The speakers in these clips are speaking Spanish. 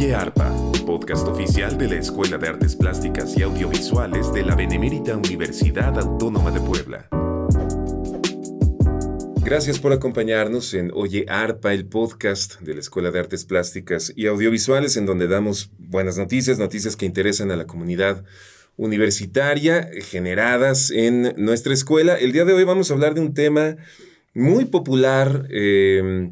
Oye Arpa, podcast oficial de la Escuela de Artes Plásticas y Audiovisuales de la Benemérita Universidad Autónoma de Puebla. Gracias por acompañarnos en Oye Arpa, el podcast de la Escuela de Artes Plásticas y Audiovisuales, en donde damos buenas noticias, noticias que interesan a la comunidad universitaria generadas en nuestra escuela. El día de hoy vamos a hablar de un tema muy popular. Eh,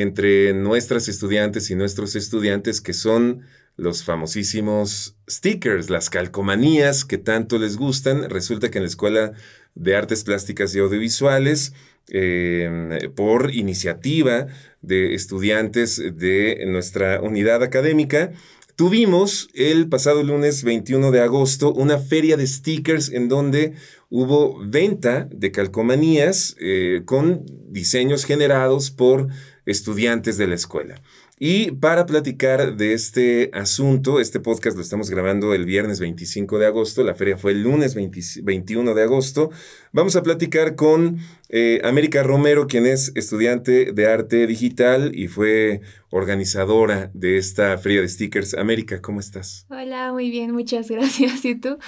entre nuestras estudiantes y nuestros estudiantes, que son los famosísimos stickers, las calcomanías que tanto les gustan. Resulta que en la Escuela de Artes Plásticas y Audiovisuales, em, por iniciativa de estudiantes de nuestra unidad académica, tuvimos el pasado lunes 21 de agosto una feria de stickers en donde hubo venta de calcomanías eh, con diseños generados por estudiantes de la escuela. Y para platicar de este asunto, este podcast lo estamos grabando el viernes 25 de agosto, la feria fue el lunes 21 de agosto. Vamos a platicar con eh, América Romero, quien es estudiante de arte digital y fue organizadora de esta feria de stickers. América, ¿cómo estás? Hola, muy bien, muchas gracias. ¿Y tú?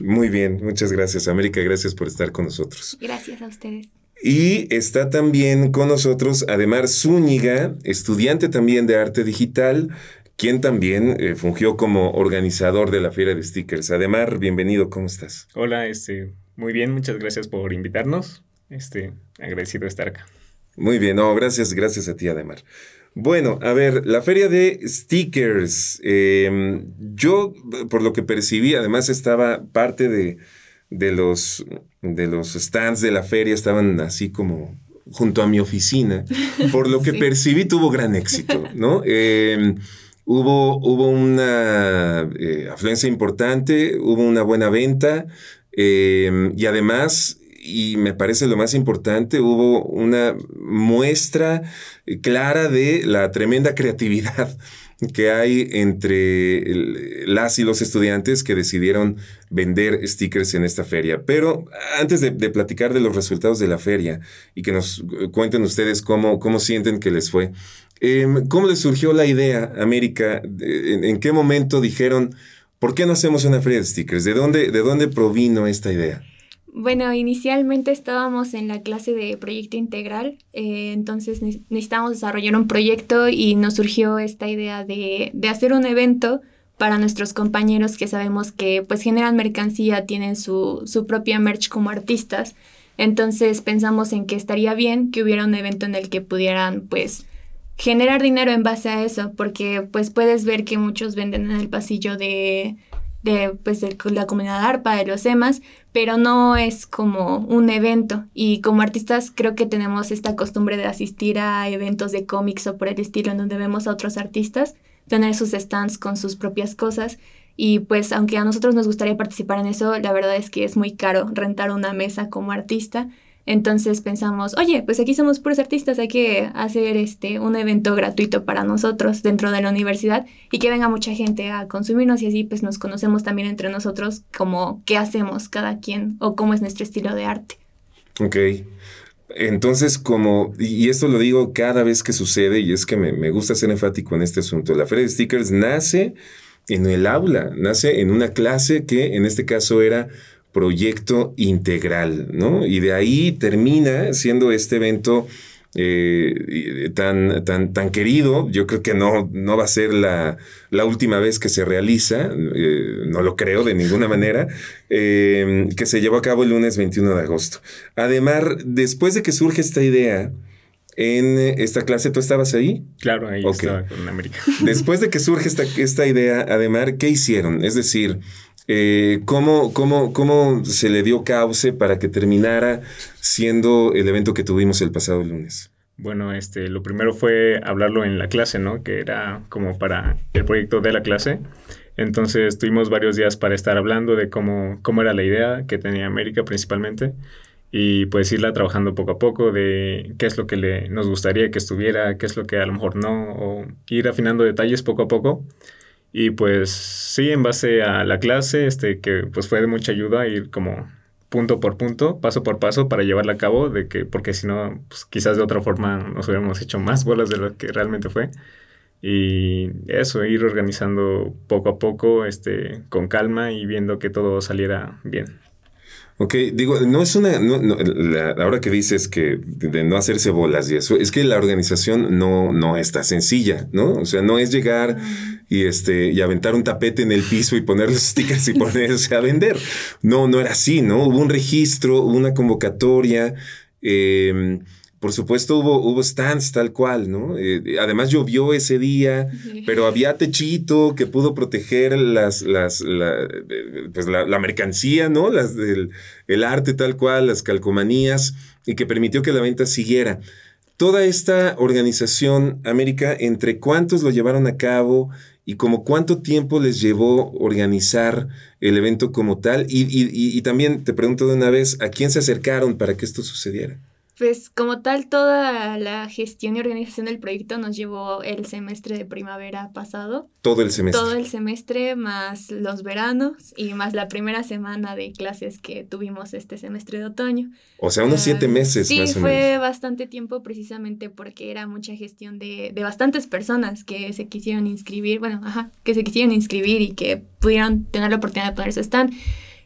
Muy bien, muchas gracias. América, gracias por estar con nosotros. Gracias a ustedes. Y está también con nosotros Ademar Zúñiga, estudiante también de arte digital, quien también eh, fungió como organizador de la Feria de Stickers. Ademar, bienvenido, ¿cómo estás? Hola, este, muy bien, muchas gracias por invitarnos. Este, agradecido de estar acá. Muy bien, no, gracias, gracias a ti, Ademar. Bueno, a ver, la feria de stickers. Em, yo, por lo que percibí, además estaba parte de, de los, de los stands de la feria estaban así como junto a mi oficina. Por lo que percibí, tuvo gran éxito, ¿no? Em, hubo, hubo una eh, afluencia importante, hubo una buena venta em, y además, y me parece lo más importante, hubo una muestra clara de la tremenda creatividad que hay entre las y los estudiantes que decidieron vender stickers en esta feria. Pero antes de, platicar de los resultados de la feria y que nos cuenten ustedes cómo, cómo sienten que les fue, em, ¿cómo les surgió la idea, América? ¿En, qué momento dijeron, ¿por qué no hacemos una feria de stickers? ¿De dónde, de dónde provino esta idea? Bueno, inicialmente estábamos en la clase de proyecto integral, eh, entonces necesitábamos desarrollar un proyecto y nos surgió esta idea de, de, hacer un evento para nuestros compañeros que sabemos que pues generan mercancía, tienen su, su propia merch como artistas. Entonces pensamos en que estaría bien que hubiera un evento en el que pudieran pues generar dinero en base a eso, porque pues puedes ver que muchos venden en el pasillo de, de, pues, la comunidad ARPA, de los EMAS, pero no es como un evento. Y como artistas creo que tenemos esta costumbre de asistir a eventos de cómics o por el estilo en donde vemos a otros artistas tener sus stands con sus propias cosas. Y pues aunque a nosotros nos gustaría participar en eso, la verdad es que es muy caro rentar una mesa como artista. Entonces pensamos, oye, pues aquí somos puros artistas, hay que hacer este un evento gratuito para nosotros dentro de la universidad y que venga mucha gente a consumirnos y así pues nos conocemos también entre nosotros como qué hacemos cada quien o cómo es nuestro estilo de arte. Ok. Entonces, como, y esto lo digo cada vez que sucede, y es que me, me gusta ser enfático en este asunto, la Feria de Stickers nace en el aula, nace en una clase que en este caso era proyecto integral, ¿no? Y de ahí termina siendo este evento eh, tan, tan, tan querido. Yo creo que no, no va a ser la, última vez que se realiza, eh, no lo creo de ninguna manera, eh, que se llevó a cabo el lunes 21 de agosto. Además, después de que surge esta idea, en esta clase, ¿tú estabas ahí? Claro, ahí estaba con América. Después de que surge esta, esta idea, además, ¿qué hicieron? Es decir, eh, ¿cómo, cómo, cómo se le dio cauce para que terminara siendo el evento que tuvimos el pasado lunes? Bueno, este, lo primero fue hablarlo en la clase, ¿no? Que era como para el proyecto de la clase. Entonces tuvimos varios días para estar hablando de cómo, cómo era la idea que tenía América principalmente y pues irla trabajando poco a poco de qué es lo que le, nos gustaría que estuviera, qué es lo que a lo mejor no, o ir afinando detalles poco a poco y pues sí, en base a la clase, este, que pues fue de mucha ayuda ir como punto por punto, paso por paso para llevarla a cabo, de que, porque si no, pues quizás de otra forma nos hubiéramos hecho más bolas de lo que realmente fue. y eso, ir organizando poco a poco, este, con calma y viendo que todo saliera bien. Ok, digo, no es una, no, ahora que dices que de no hacerse bolas y eso, es que la organización no, no está sencilla, ¿no? O sea, no es llegar y este, y aventar un tapete en el piso y poner los stickers y ponerse a vender. No, no era así, ¿no? Hubo un registro, hubo una convocatoria, eh, por supuesto hubo, hubo stands tal cual, ¿no? Eh, además llovió ese día, pero había techito que pudo proteger las, las, la, pues la, mercancía, ¿no? Las del el arte tal cual, las calcomanías, y que permitió que la venta siguiera. Toda esta organización, América, ¿entre cuántos lo llevaron a cabo y como cuánto tiempo les llevó organizar el evento como tal? Y, y también te pregunto de una vez, ¿a quién se acercaron para que esto sucediera? Pues como tal, toda la gestión y organización del proyecto nos llevó el semestre de primavera pasado. Todo el semestre. Todo el semestre, más los veranos y más la primera semana de clases que tuvimos este semestre de otoño. O sea, unos siete meses sí, más o fue bastante tiempo precisamente porque era mucha gestión de, de bastantes personas que se quisieron inscribir, bueno, ajá, que se quisieron inscribir y que pudieron tener la oportunidad de poner su stand.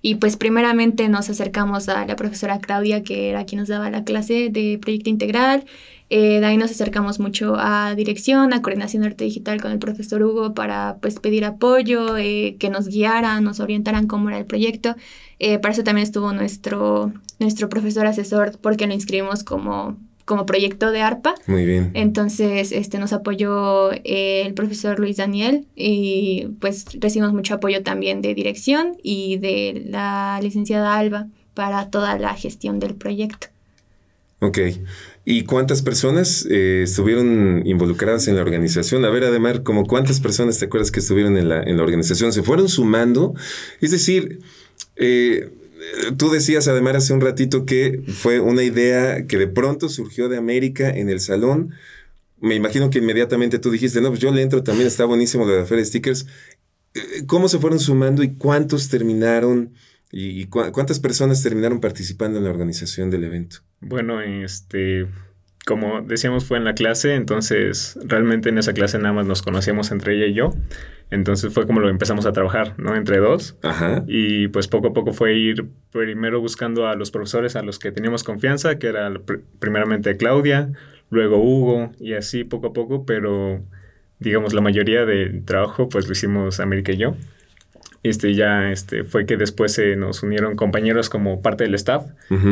Y pues primeramente nos acercamos a la profesora Claudia, que era quien nos daba la clase de proyecto integral. Eh, de ahí nos acercamos mucho a dirección, a coordinación de arte digital con el profesor Hugo para pues pedir apoyo, eh, que nos guiaran, nos orientaran cómo era el proyecto. Eh, para eso también estuvo nuestro, nuestro profesor asesor porque lo inscribimos como como proyecto de ARPA. Muy bien. Entonces, este, nos apoyó eh, el profesor Luis Daniel y pues recibimos mucho apoyo también de dirección y de la licenciada Alba para toda la gestión del proyecto. Ok. ¿Y cuántas personas eh, estuvieron involucradas en la organización? A ver, Ademar, ¿como cuántas personas te acuerdas que estuvieron en la, en la organización? ¿Se fueron sumando? Es decir, eh, tú decías además hace un ratito que fue una idea que de pronto surgió de América en el salón. Me imagino que inmediatamente tú dijiste, no, pues yo le entro también, está buenísimo la de feria de stickers. Eh, ¿Cómo se fueron sumando y cuántos terminaron y cuántas personas terminaron participando en la organización del evento? Bueno, este, como decíamos, fue en la clase, entonces realmente en esa clase nada más nos conocíamos entre ella y yo. Entonces fue como lo empezamos a trabajar, ¿no? Entre dos. Ajá. Y pues poco a poco fue ir primero buscando a los profesores a los que teníamos confianza, que era primeramente Claudia, luego Hugo, y así poco a poco, pero digamos la mayoría del trabajo pues lo hicimos América y yo. Este ya este, fue que después se nos unieron compañeros como parte del staff,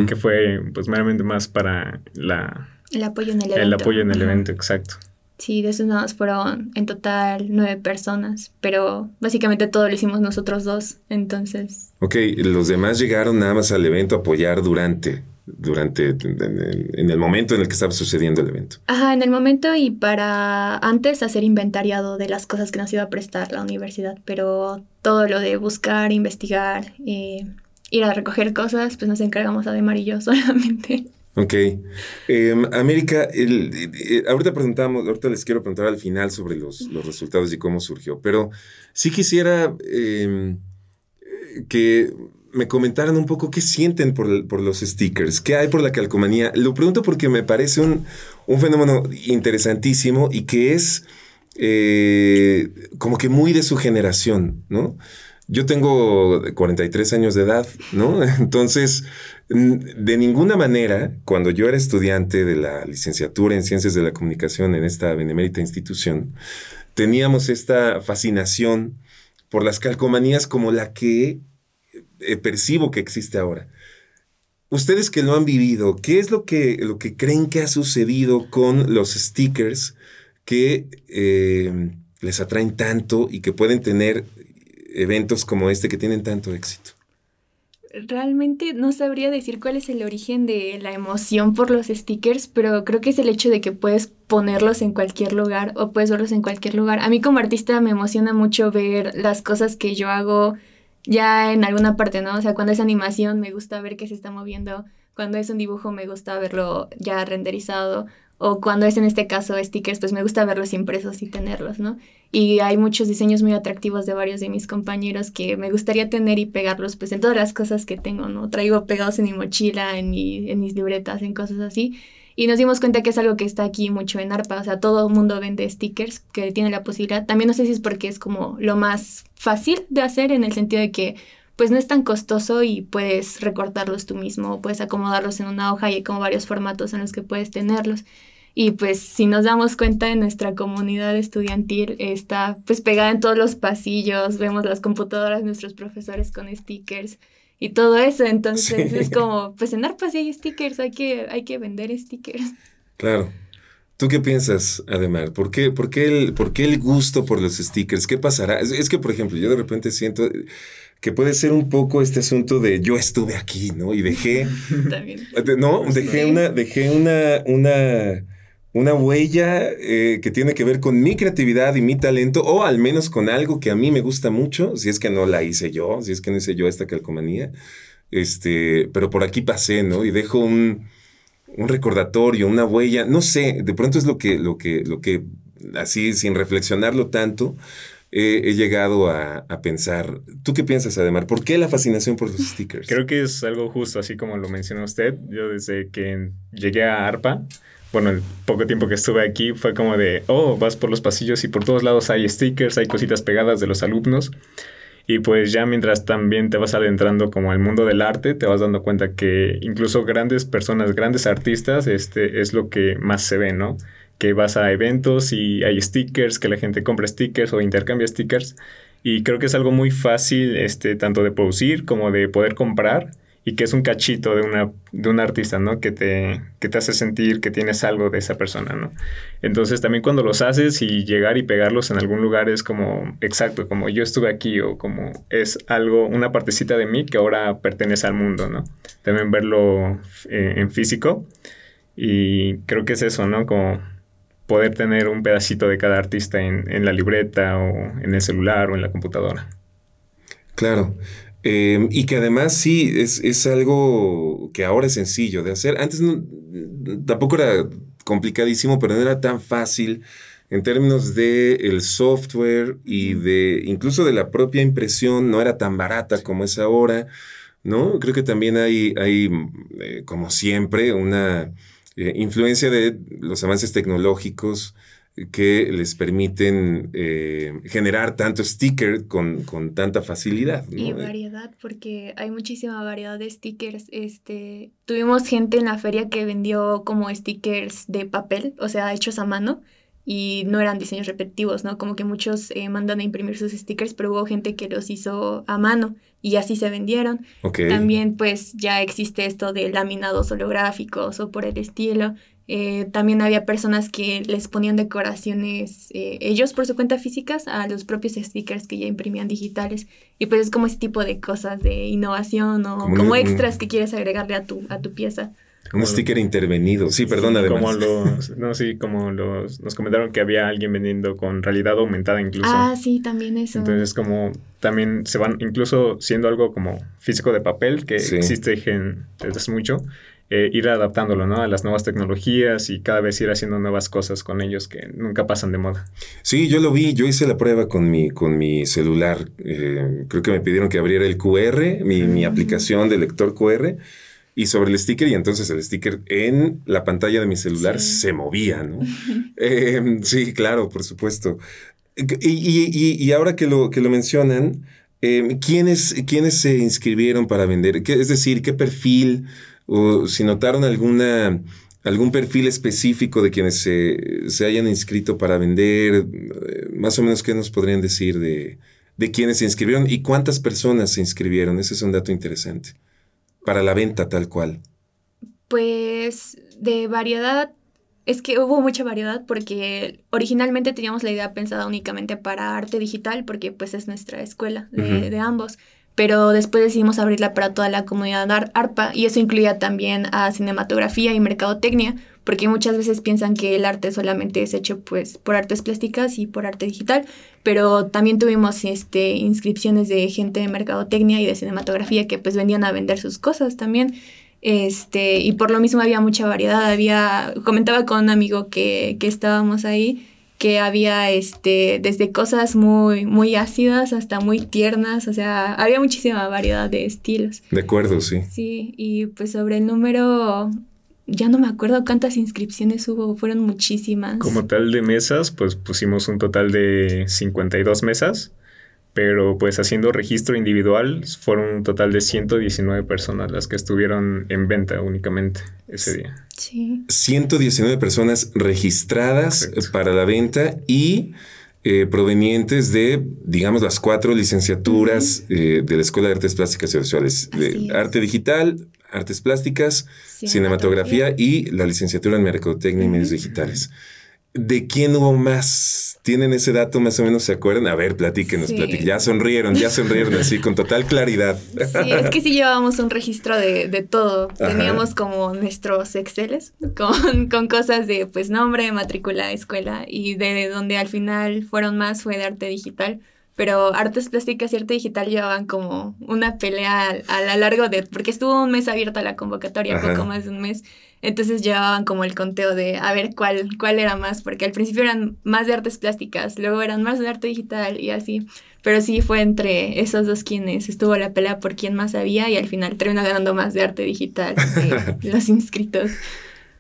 que fue pues meramente más para la el apoyo en el evento. El apoyo en el evento, exacto. Sí, de esos nada fueron en total nueve personas, pero básicamente todo lo hicimos nosotros dos, entonces. Ok, los demás llegaron nada más al evento a apoyar durante, durante, en el momento en el que estaba sucediendo el evento. Ajá, en el momento y para antes hacer inventariado de las cosas que nos iba a prestar la universidad, pero todo lo de buscar, investigar, eh, ir a recoger cosas, pues nos encargamos a de amarillo solamente. Ok. Em, América, ahorita preguntamos, ahorita les quiero preguntar al final sobre los, los resultados y cómo surgió, pero sí quisiera em, que me comentaran un poco qué sienten por, por, los stickers, qué hay por la calcomanía. Lo pregunto porque me parece un, un fenómeno interesantísimo y que es eh, como que muy de su generación, ¿no? Yo tengo 43 años de edad, ¿no? Entonces, de ninguna manera, cuando yo era estudiante de la licenciatura en Ciencias de la Comunicación en esta benemérita institución, teníamos esta fascinación por las calcomanías como la que eh, percibo que existe ahora. Ustedes que lo han vivido, ¿qué es lo que, lo que creen que ha sucedido con los stickers que eh, les atraen tanto y que pueden tener eventos como este que tienen tanto éxito? Realmente no sabría decir cuál es el origen de la emoción por los stickers, pero creo que es el hecho de que puedes ponerlos en cualquier lugar o puedes verlos en cualquier lugar. A mí como artista me emociona mucho ver las cosas que yo hago ya en alguna parte, ¿no? O sea, cuando es animación me gusta ver que se está moviendo, cuando es un dibujo me gusta verlo ya renderizado o cuando es en este caso stickers, pues me gusta verlos impresos y tenerlos, ¿no? Y hay muchos diseños muy atractivos de varios de mis compañeros que me gustaría tener y pegarlos pues en todas las cosas que tengo, ¿no? Traigo pegados en mi mochila, en, mi, en mis libretas, en cosas así. Y nos dimos cuenta que es algo que está aquí mucho en ARPA, o sea, todo el mundo vende stickers que tiene la posibilidad. También no sé si es porque es como lo más fácil de hacer en el sentido de que pues no es tan costoso y puedes recortarlos tú mismo, puedes acomodarlos en una hoja y hay como varios formatos en los que puedes tenerlos. Y pues si nos damos cuenta en nuestra comunidad estudiantil está pues pegada en todos los pasillos, vemos las computadoras nuestros profesores con stickers y todo eso. Entonces es como, pues en ARPA sí hay stickers, hay que, hay que vender stickers. Claro. ¿Tú qué piensas, Ademar? ¿Por qué, por, qué el, ¿Por qué el gusto por los stickers? ¿Qué pasará? Es, que, por ejemplo, yo de repente siento que puede ser un poco este asunto de yo estuve aquí, ¿no? Y dejé... También. No, dejé una... Dejé una, una una huella eh, que tiene que ver con mi creatividad y mi talento, o al menos con algo que a mí me gusta mucho, si es que no la hice yo, si es que no hice yo esta calcomanía, este, pero por aquí pasé, ¿no? Y dejo un, un recordatorio, una huella, no sé, de pronto es lo que, lo que, lo que, así sin reflexionarlo tanto, he llegado a, a, pensar. ¿Tú qué piensas, Ademar? ¿Por qué la fascinación por los stickers? Creo que es algo justo, así como lo mencionó usted. Yo desde que llegué a ARPA, bueno, el poco tiempo que estuve aquí fue como de, oh, vas por los pasillos y por todos lados hay stickers, hay cositas pegadas de los alumnos. Y pues ya mientras también te vas adentrando como al mundo del arte, te vas dando cuenta que incluso grandes personas, grandes artistas, este es lo que más se ve, ¿no? Que vas a eventos y hay stickers, que la gente compra stickers o intercambia stickers. Y creo que es algo muy fácil, este, tanto de producir como de poder comprar y que es un cachito de, una, de un artista, ¿no? Que te, que te hace sentir que tienes algo de esa persona, ¿no? Entonces también cuando los haces y llegar y pegarlos en algún lugar es como, exacto, como yo estuve aquí o como es algo, una partecita de mí que ahora pertenece al mundo, ¿no? También verlo eh, en físico y creo que es eso, ¿no? Como poder tener un pedacito de cada artista en, en la libreta o en el celular o en la computadora. Claro. Em, y que además sí, es, algo que ahora es sencillo de hacer. Antes tampoco era complicadísimo, pero no era tan fácil en términos de el software y de incluso de la propia impresión, no era tan barata como es ahora, ¿no? Creo que también hay, hay eh, como siempre, una eh, influencia de los avances tecnológicos que les permiten eh, generar tanto sticker con, tanta facilidad. Y variedad, porque hay muchísima variedad de stickers. Este, tuvimos gente en la feria que vendió como stickers de papel, o sea, hechos a mano, y no eran diseños repetitivos, ¿no? Como que muchos eh, mandan a imprimir sus stickers, pero hubo gente que los hizo a mano y así se vendieron. También pues ya existe esto de laminados holográficos o por el estilo. Eh, también había personas que les ponían decoraciones eh, ellos por su cuenta físicas a los propios stickers que ya imprimían digitales. Y pues es como ese tipo de cosas de innovación o como, extras que quieres agregarle a tu, a tu pieza. Un sticker intervenido. Sí, perdón, además. Como los, no, sí, como los, nos comentaron que había alguien vendiendo con realidad aumentada incluso. Ah, sí, también eso. Entonces, como también se van, incluso siendo algo como físico de papel, que existe desde hace mucho, eh, ir adaptándolo ¿no? a las nuevas tecnologías y cada vez ir haciendo nuevas cosas con ellos que nunca pasan de moda. Sí, yo lo vi, yo hice la prueba con mi, con mi celular. Eh, creo que me pidieron que abriera el QR, mi, mi aplicación de lector QR y sobre el sticker y entonces el sticker en la pantalla de mi celular se movía, ¿no? Em, sí, claro, por supuesto. Y, y, ahora que lo, que lo mencionan, eh, ¿quiénes, ¿quiénes se inscribieron para vender? ¿Qué, es decir, ¿qué perfil o si notaron alguna, algún perfil específico de quienes se, se hayan inscrito para vender, eh, más o menos qué nos podrían decir de, de quiénes se inscribieron y cuántas personas se inscribieron. Ese es un dato interesante para la venta tal cual. Pues de variedad, es que hubo mucha variedad porque originalmente teníamos la idea pensada únicamente para arte digital porque pues es nuestra escuela de, de ambos pero después decidimos abrirla para toda la comunidad ARPA y eso incluía también a cinematografía y mercadotecnia, porque muchas veces piensan que el arte solamente es hecho pues por artes plásticas y por arte digital, pero también tuvimos este inscripciones de gente de mercadotecnia y de cinematografía que pues vendían a vender sus cosas también. Este, y por lo mismo había mucha variedad, había comentaba con un amigo que, que estábamos ahí que había este, desde cosas muy, muy ácidas hasta muy tiernas, o sea, había muchísima variedad de estilos. De acuerdo, sí. Sí, y pues sobre el número, ya no me acuerdo cuántas inscripciones hubo, fueron muchísimas. Como tal de mesas, pues pusimos un total de 52 mesas, pero pues haciendo registro individual fueron un total de 119 personas las que estuvieron en venta únicamente ese día. Sí. 119 personas registradas para la venta y eh, provenientes de, digamos, las cuatro licenciaturas eh, de la Escuela de Artes Plásticas y Visuales, de arte digital, artes plásticas, cinematografía, y la licenciatura en mercadotecnia y medios digitales. ¿De quién hubo más? ¿Tienen ese dato más o menos? ¿Se acuerdan? A ver, platíquenos, platíquenos. Ya sonrieron, ya sonrieron así, con total claridad. Sí, es que sí llevábamos un registro de, de todo. Teníamos como nuestros Exceles con, con cosas de, pues, nombre, matrícula, escuela, y de donde al final fueron más fue de arte digital pero artes plásticas y arte digital llevaban como una pelea a, lo largo de, porque estuvo un mes abierta la convocatoria, poco más de un mes, entonces llevaban como el conteo de a ver cuál, cuál era más, porque al principio eran más de artes plásticas, luego eran más de arte digital y así, pero sí fue entre esos dos quienes estuvo la pelea por quién más había y al final terminó ganando más de arte digital los inscritos.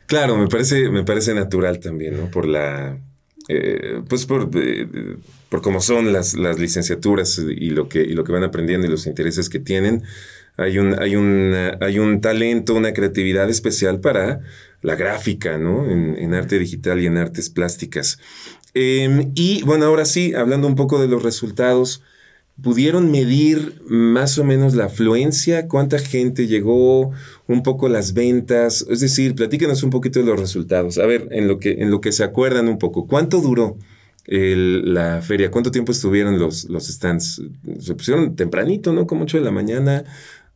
Claro, me parece, me parece natural también, ¿no? Por la, eh, pues por, eh, por cómo son las, las licenciaturas y lo, que, y lo que van aprendiendo y los intereses que tienen. Hay un, hay un, hay un talento, una creatividad especial para la gráfica, ¿no? En, arte digital y en artes plásticas. Em, y bueno, ahora sí, hablando un poco de los resultados, ¿pudieron medir más o menos la afluencia? ¿Cuánta gente llegó? Un poco las ventas. Es decir, platícanos un poquito de los resultados. A ver, en lo que, en lo que se acuerdan un poco. ¿Cuánto duró? la feria? ¿Cuánto tiempo estuvieron los, los stands? Se pusieron tempranito, ¿no? Como 8 de la mañana.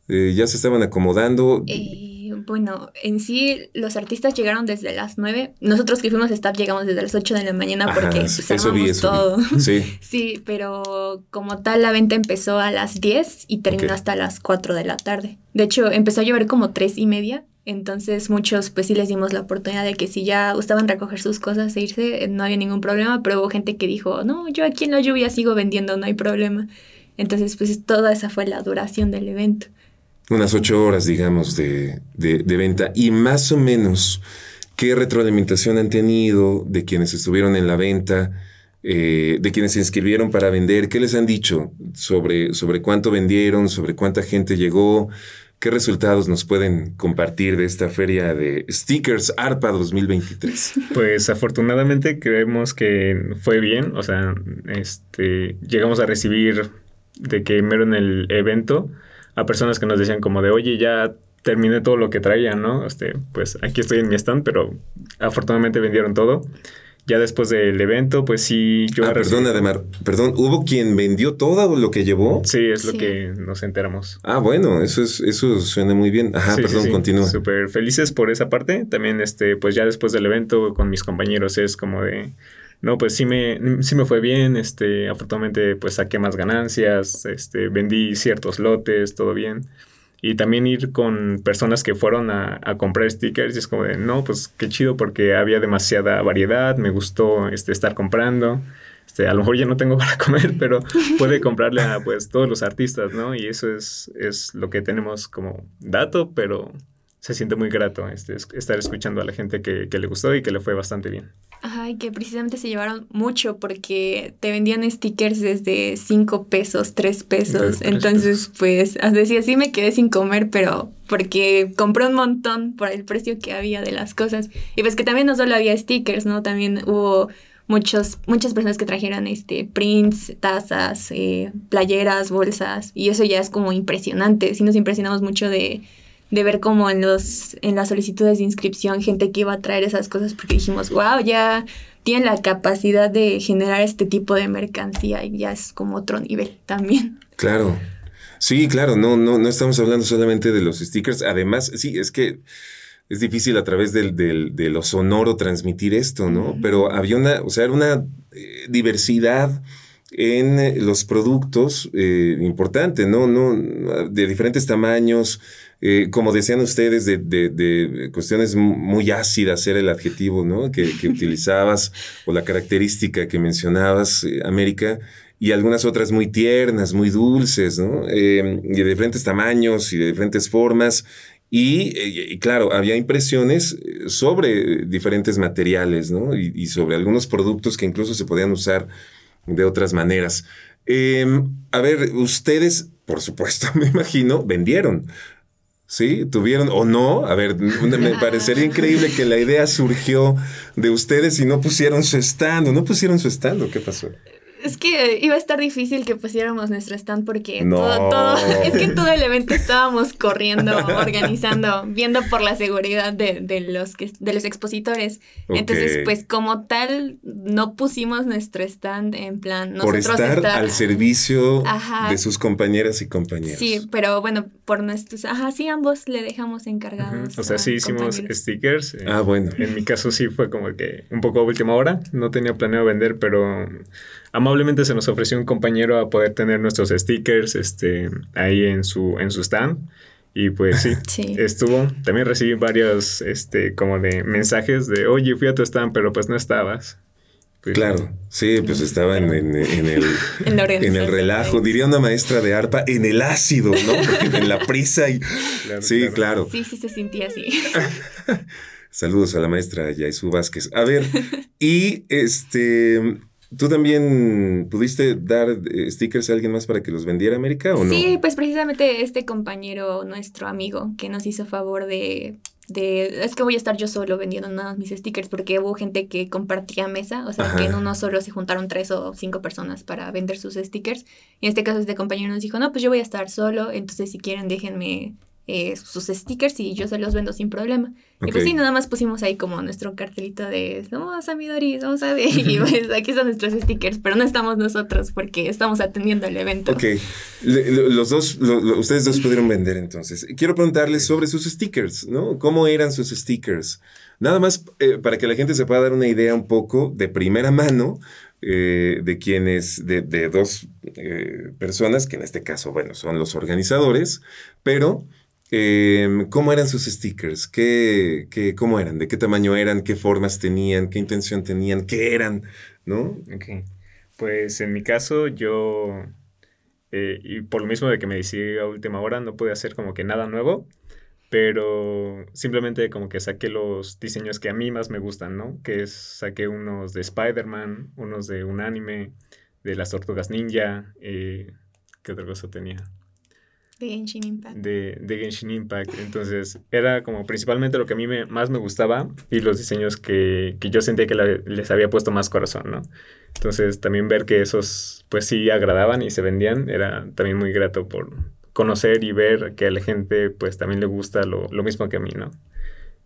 Eh, ya se estaban acomodando. Eh, bueno, en sí los artistas llegaron desde las 9. Nosotros que fuimos staff llegamos desde las 8 de la mañana porque pues, eso vi, todo. Sí. sí, pero como tal la venta empezó a las 10 y terminó hasta las 4 de la tarde. De hecho, empezó a llover como 3 y media entonces muchos pues sí les dimos la oportunidad de que si ya gustaban recoger sus cosas e irse, eh, no había ningún problema, pero hubo gente que dijo, no, yo aquí en la lluvia sigo vendiendo, no hay problema. Entonces pues toda esa fue la duración del evento. Unas ocho horas, digamos, de, de, venta. Y más o menos, ¿qué retroalimentación han tenido de quienes estuvieron en la venta? Eh, de quienes se inscribieron para vender, ¿qué les han dicho sobre, sobre cuánto vendieron, sobre cuánta gente llegó? ¿Qué resultados nos pueden compartir de esta feria de stickers ARPA 2023? Pues afortunadamente creemos que fue bien, o sea, este, llegamos a recibir de que mero en el evento a personas que nos decían como de, oye, ya terminé todo lo que traía, ¿no? Este, pues aquí estoy en mi stand, pero afortunadamente vendieron todo. Ya después del evento, pues sí, yo... Ah, perdón, Ademar, perdón, ¿hubo quien vendió todo lo que llevó? Sí, es lo que nos enteramos. Ah, bueno, eso es eso suena muy bien. Ajá, perdón, continúa. Súper felices por esa parte. También, este, pues ya después del evento con mis compañeros es como de... No, pues sí me, sí me fue bien, este, afortunadamente pues saqué más ganancias, este, vendí ciertos lotes, todo bien. Y también ir con personas que fueron a, comprar stickers y es como de, no, pues qué chido porque había demasiada variedad, me gustó este, estar comprando. Este, a lo mejor ya no tengo para comer, pero puede comprarle a pues todos los artistas, ¿no? Y eso es, es lo que tenemos como dato, pero se siente muy grato este, estar escuchando a la gente que, que, le gustó y que le fue bastante bien. Ajá, y que precisamente se llevaron mucho porque te vendían stickers desde 5 pesos, 3 pesos. Entonces, pues, así, así me quedé sin comer, pero porque compré un montón por el precio que había de las cosas. Y pues que también no solo había stickers, ¿no? También hubo muchos, muchas personas que trajeron este, prints, tazas, eh, playeras, bolsas. Y eso ya es como impresionante. Sí nos impresionamos mucho de de ver como en los en las solicitudes de inscripción gente que iba a traer esas cosas porque dijimos, wow, ya tienen la capacidad de generar este tipo de mercancía y ya es como otro nivel también. Claro. Sí, claro, no, no, no estamos hablando solamente de los stickers. Además, sí, es que es difícil a través del, del, de lo sonoro transmitir esto, ¿no? Pero había una, o sea, era una eh, diversidad en los productos eh, importante, ¿no? ¿no? De diferentes tamaños, eh, como decían ustedes, de, cuestiones muy ácidas era el adjetivo ¿no? que, utilizabas o la característica que mencionabas, eh, América, y algunas otras muy tiernas, muy dulces, ¿no? Em, y de diferentes tamaños y de diferentes formas. Y, claro, había impresiones sobre diferentes materiales, ¿no? Y, sobre algunos productos que incluso se podían usar de otras maneras. Em, a ver, ustedes, por supuesto, me imagino, vendieron. ¿Sí? ¿Tuvieron o no? A ver, me parecería increíble que la idea surgió de ustedes y no pusieron su stand, no pusieron su stand, ¿qué pasó? Es que iba a estar difícil que pusiéramos nuestro stand porque todo, es que en todo el evento estábamos corriendo, organizando, viendo por la seguridad de, los, que, de los expositores. Entonces, pues como tal, no pusimos nuestro stand en plan... Nosotros por estar, al servicio de sus compañeras y compañeros. Sí, pero bueno, por nuestros... Ajá, sí, ambos le dejamos encargados. O sea, sí hicimos stickers. ah, bueno. En mi caso sí fue como que un poco a última hora. No tenía planeado vender, pero amablemente se nos ofreció un compañero a poder tener nuestros stickers este, ahí en su, en su stand. Y pues sí, estuvo. También recibí varios, este, como de mensajes de, oye, fui a tu stand, pero pues no estabas. Pues, claro, sí, pues estaba en, el, en, el relajo, diría una maestra de arpa, en el ácido, ¿no? Porque en la prisa y... sí, claro. Sí, sí se sentía así. Saludos a la maestra Yaisu Vázquez. A ver, y este... ¿Tú también pudiste dar eh, stickers a alguien más para que los vendiera América o no? Sí, pues precisamente este compañero, nuestro amigo, que nos hizo favor de, de... Es que voy a estar yo solo vendiendo nada mis stickers porque hubo gente que compartía mesa, o sea, que en uno solo se juntaron tres o cinco personas para vender sus stickers. Y en este caso este compañero nos dijo, no, pues yo voy a estar solo, entonces si quieren déjenme eh, sus stickers y yo se los vendo sin problema. Y pues sí, nada más pusimos ahí como nuestro cartelito de vamos a Midori, vamos a ver, y pues aquí están nuestros stickers, pero no estamos nosotros porque estamos atendiendo el evento. Ok, los dos, ustedes dos pudieron vender entonces. Quiero preguntarles sobre sus stickers, ¿no? ¿Cómo eran sus stickers? Nada más eh, para que la gente se pueda dar una idea un poco de primera mano eh, de quienes, de, de dos personas, que en este caso, bueno, son los organizadores, pero Em, ¿Cómo eran sus stickers? ¿Qué, qué, ¿Cómo eran? ¿De qué tamaño eran? ¿Qué formas tenían? ¿Qué intención tenían? ¿Qué eran? ¿No? Ok. Pues en mi caso, yo, eh, y por lo mismo de que me decidí a última hora, no pude hacer como que nada nuevo, pero simplemente como que saqué los diseños que a mí más me gustan, ¿no? Que es, saqué unos de Spider-Man, unos de un anime, de las tortugas ninja, eh, ¿qué otra cosa tenía? De Genshin Impact. De, Genshin Impact. Entonces, era como principalmente lo que a mí me, más me gustaba y los diseños que, yo sentía que les había puesto más corazón, ¿no? Entonces, también ver que esos, pues sí, agradaban y se vendían, era también muy grato por conocer y ver que a la gente, pues también le gusta lo, mismo que a mí, ¿no?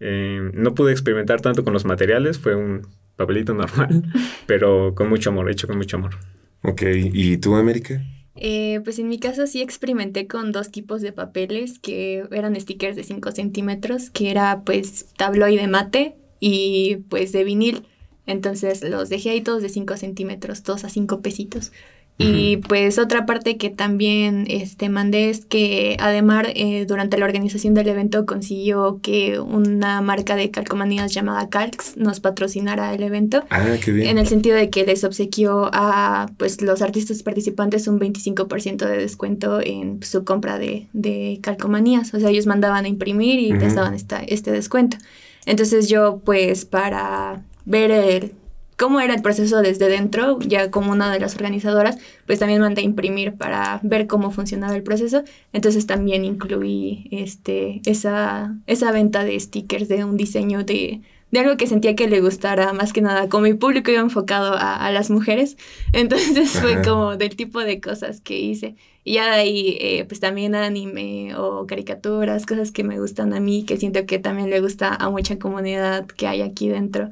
Eh, no pude experimentar tanto con los materiales, fue un papelito normal, pero con mucho amor, hecho con mucho amor. Ok, ¿y tú, América? Eh, pues en mi caso sí experimenté con dos tipos de papeles que eran stickers de 5 centímetros, que era pues tabloide mate y pues de vinil. Entonces los dejé ahí todos de 5 centímetros, todos a 5 pesitos. Y pues otra parte que también este, mandé es que Ademar eh, durante la organización del evento consiguió que una marca de calcomanías llamada Calx nos patrocinara el evento. Ah, qué bien. En el sentido de que les obsequió a pues los artistas participantes un 25% de descuento en su compra de, de, calcomanías. O sea, ellos mandaban a imprimir y te daban esta, este descuento. Entonces yo pues para ver el cómo era el proceso desde dentro, ya como una de las organizadoras, pues también mandé a imprimir para ver cómo funcionaba el proceso. Entonces también incluí este, esa, esa venta de stickers de un diseño de, de algo que sentía que le gustara más que nada, como mi público iba enfocado a, las mujeres, entonces fue como del tipo de cosas que hice. Y ya de ahí, eh, pues también anime o caricaturas, cosas que me gustan a mí, que siento que también le gusta a mucha comunidad que hay aquí dentro.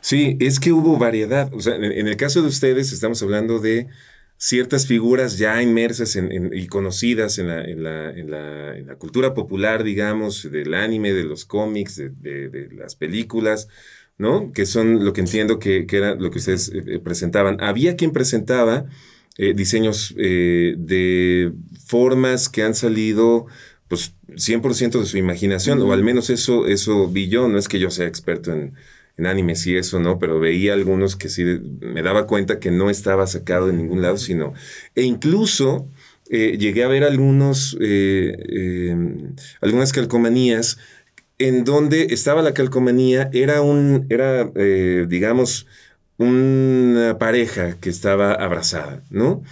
Sí, es que hubo variedad. O sea, en, el caso de ustedes estamos hablando de ciertas figuras ya inmersas en, y conocidas en la, en, la, en, la, en la, cultura popular, digamos, del anime, de los cómics, de, las películas, ¿no? Que son lo que entiendo que, era lo que ustedes eh, eh, presentaban. Había quien presentaba eh, diseños de formas que han salido pues 100% de su imaginación, o al menos eso, eso vi yo, no es que yo sea experto en, en animes y eso, ¿no? Pero veía algunos que sí me daba cuenta que no estaba sacado de ningún lado, sino, e incluso eh, llegué a ver algunos, algunas calcomanías en donde estaba la calcomanía, era un, era, digamos, una pareja que estaba abrazada, ¿no?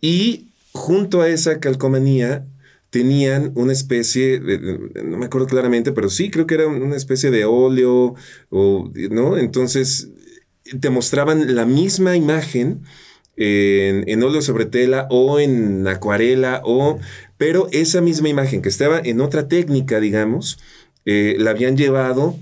Y junto a esa calcomanía tenían una especie, no me acuerdo claramente, pero sí creo que era una especie de óleo, o, ¿no? Entonces te mostraban la misma imagen en, óleo sobre tela o en acuarela, o, pero esa misma imagen que estaba en otra técnica, digamos, eh, la habían llevado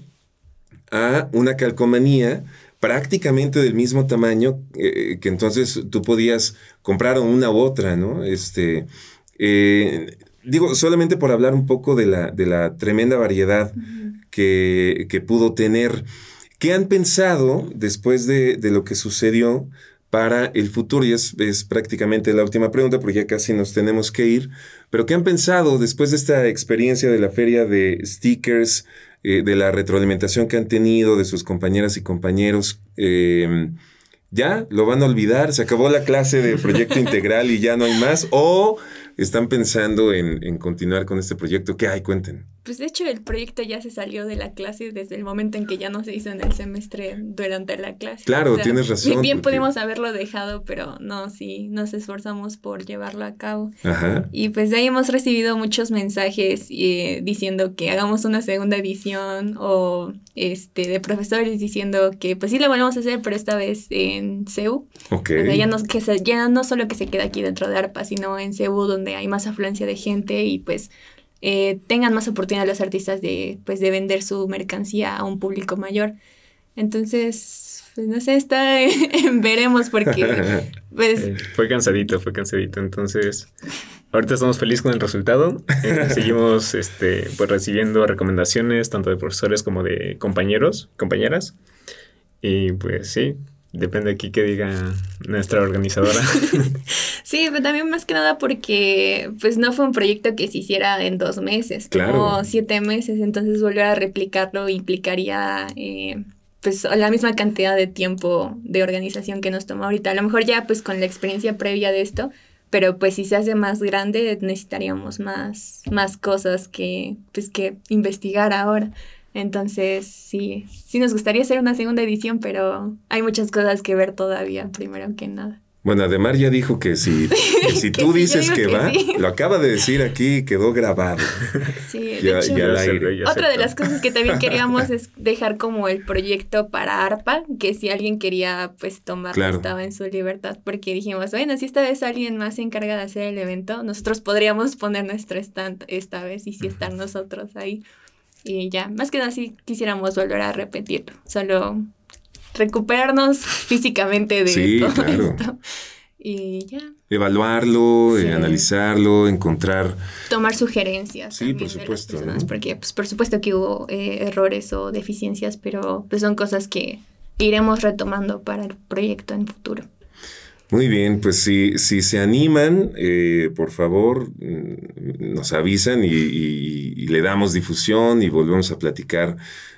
a una calcomanía prácticamente del mismo tamaño eh, que entonces tú podías comprar una u otra, ¿no? Este, eh, digo, solamente por hablar un poco de la, de la tremenda variedad que, que, pudo tener. ¿Qué han pensado después de, de, lo que sucedió para el futuro? Y es, es prácticamente la última pregunta porque ya casi nos tenemos que ir. Pero ¿qué han pensado después de esta experiencia de la feria de stickers? Eh, de la retroalimentación que han tenido de sus compañeras y compañeros. Eh, ¿Ya? ¿Lo van a olvidar? ¿Se acabó la clase de proyecto integral y ya no hay más? ¿O están pensando en, en continuar con este proyecto? ¿Qué hay? Cuenten. Pues de hecho el proyecto ya se salió de la clase desde el momento en que ya no se hizo en el semestre durante la clase. Claro, tienes razón. Bien pudimos haberlo dejado, pero no, sí, nos esforzamos por llevarlo a cabo. Ajá. Y pues de ahí hemos recibido muchos mensajes eh, diciendo que hagamos una segunda edición o este de profesores diciendo que pues sí lo volvemos a hacer, pero esta vez en CEU. Ok. ya, no, que ya no solo que se queda aquí dentro de ARPA, sino en CEU donde hay más afluencia de gente y pues eh, tengan más oportunidad los artistas de, pues, de vender su mercancía a un público mayor. Entonces, pues no sé, está veremos porque pues... Eh, fue cansadito, fue cansadito. Entonces, ahorita estamos felices con el resultado. Eh, seguimos este, pues, recibiendo recomendaciones tanto de profesores como de compañeros, compañeras. Y pues sí, Depende aquí que diga nuestra organizadora. sí, pero también más que nada porque pues no fue un proyecto que se hiciera en dos meses, claro. siete meses, entonces volver a replicarlo implicaría eh, pues la misma cantidad de tiempo de organización que nos toma ahorita. A lo mejor ya pues con la experiencia previa de esto, pero pues si se hace más grande necesitaríamos más, más cosas que pues que investigar ahora. Entonces, sí, sí nos gustaría hacer una segunda edición, pero hay muchas cosas que ver todavía, primero que nada. Bueno, Ademar ya dijo que si, si tú dices que, va, lo acaba de decir aquí, quedó grabado. Sí, de hecho, otra de las cosas que también queríamos es dejar como el proyecto para ARPA, que si alguien quería pues tomarlo estaba en su libertad, porque dijimos, bueno, si esta vez alguien más se encarga de hacer el evento, nosotros podríamos poner nuestro stand esta vez y si estar nosotros ahí. Y ya, más que nada sí quisiéramos volver a repetirlo, solo recuperarnos físicamente de todo esto. Y ya. Evaluarlo, eh, analizarlo, encontrar. Tomar sugerencias. Sí, por supuesto. Porque, pues, por supuesto que hubo eh, errores o deficiencias, pero pues son cosas que iremos retomando para el proyecto en futuro. Muy bien, pues si, si se animan, eh, por favor, mm, nos avisan y, le damos difusión y volvemos a platicar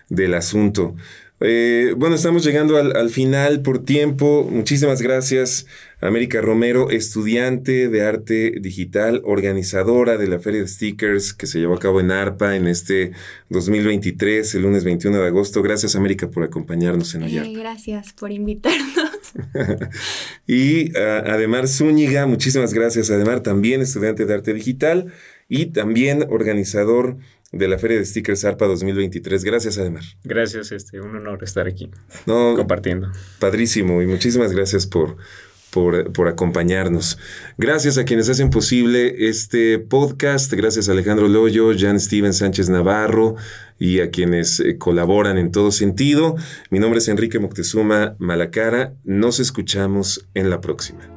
del asunto. Eh, bueno, estamos llegando al, final por tiempo. Muchísimas gracias, América Romero, estudiante de arte digital, organizadora de la Feria de Stickers que se llevó a cabo en ARPA en este 2023, el lunes 21 de agosto. Gracias, América, por acompañarnos en Vallarta. gracias por invitarnos. y además Zúñiga, muchísimas gracias. Además, también estudiante de arte digital y también organizador de la Feria de Stickers ARPA 2023. Gracias, además. Gracias, este, un honor estar aquí compartiendo. Padrísimo y muchísimas gracias por, por, acompañarnos. Gracias a quienes hacen posible este podcast. Gracias a Alejandro Loyo, Jan Steven Sánchez Navarro y a quienes eh, colaboran en todo sentido. Mi nombre es Enrique Moctezuma Malacara. Nos escuchamos en la próxima.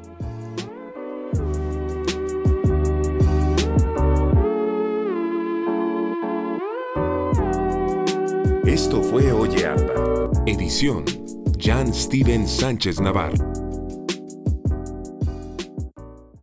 Esto fue Oye Arpa, edición Jan Steven Sánchez Navarro.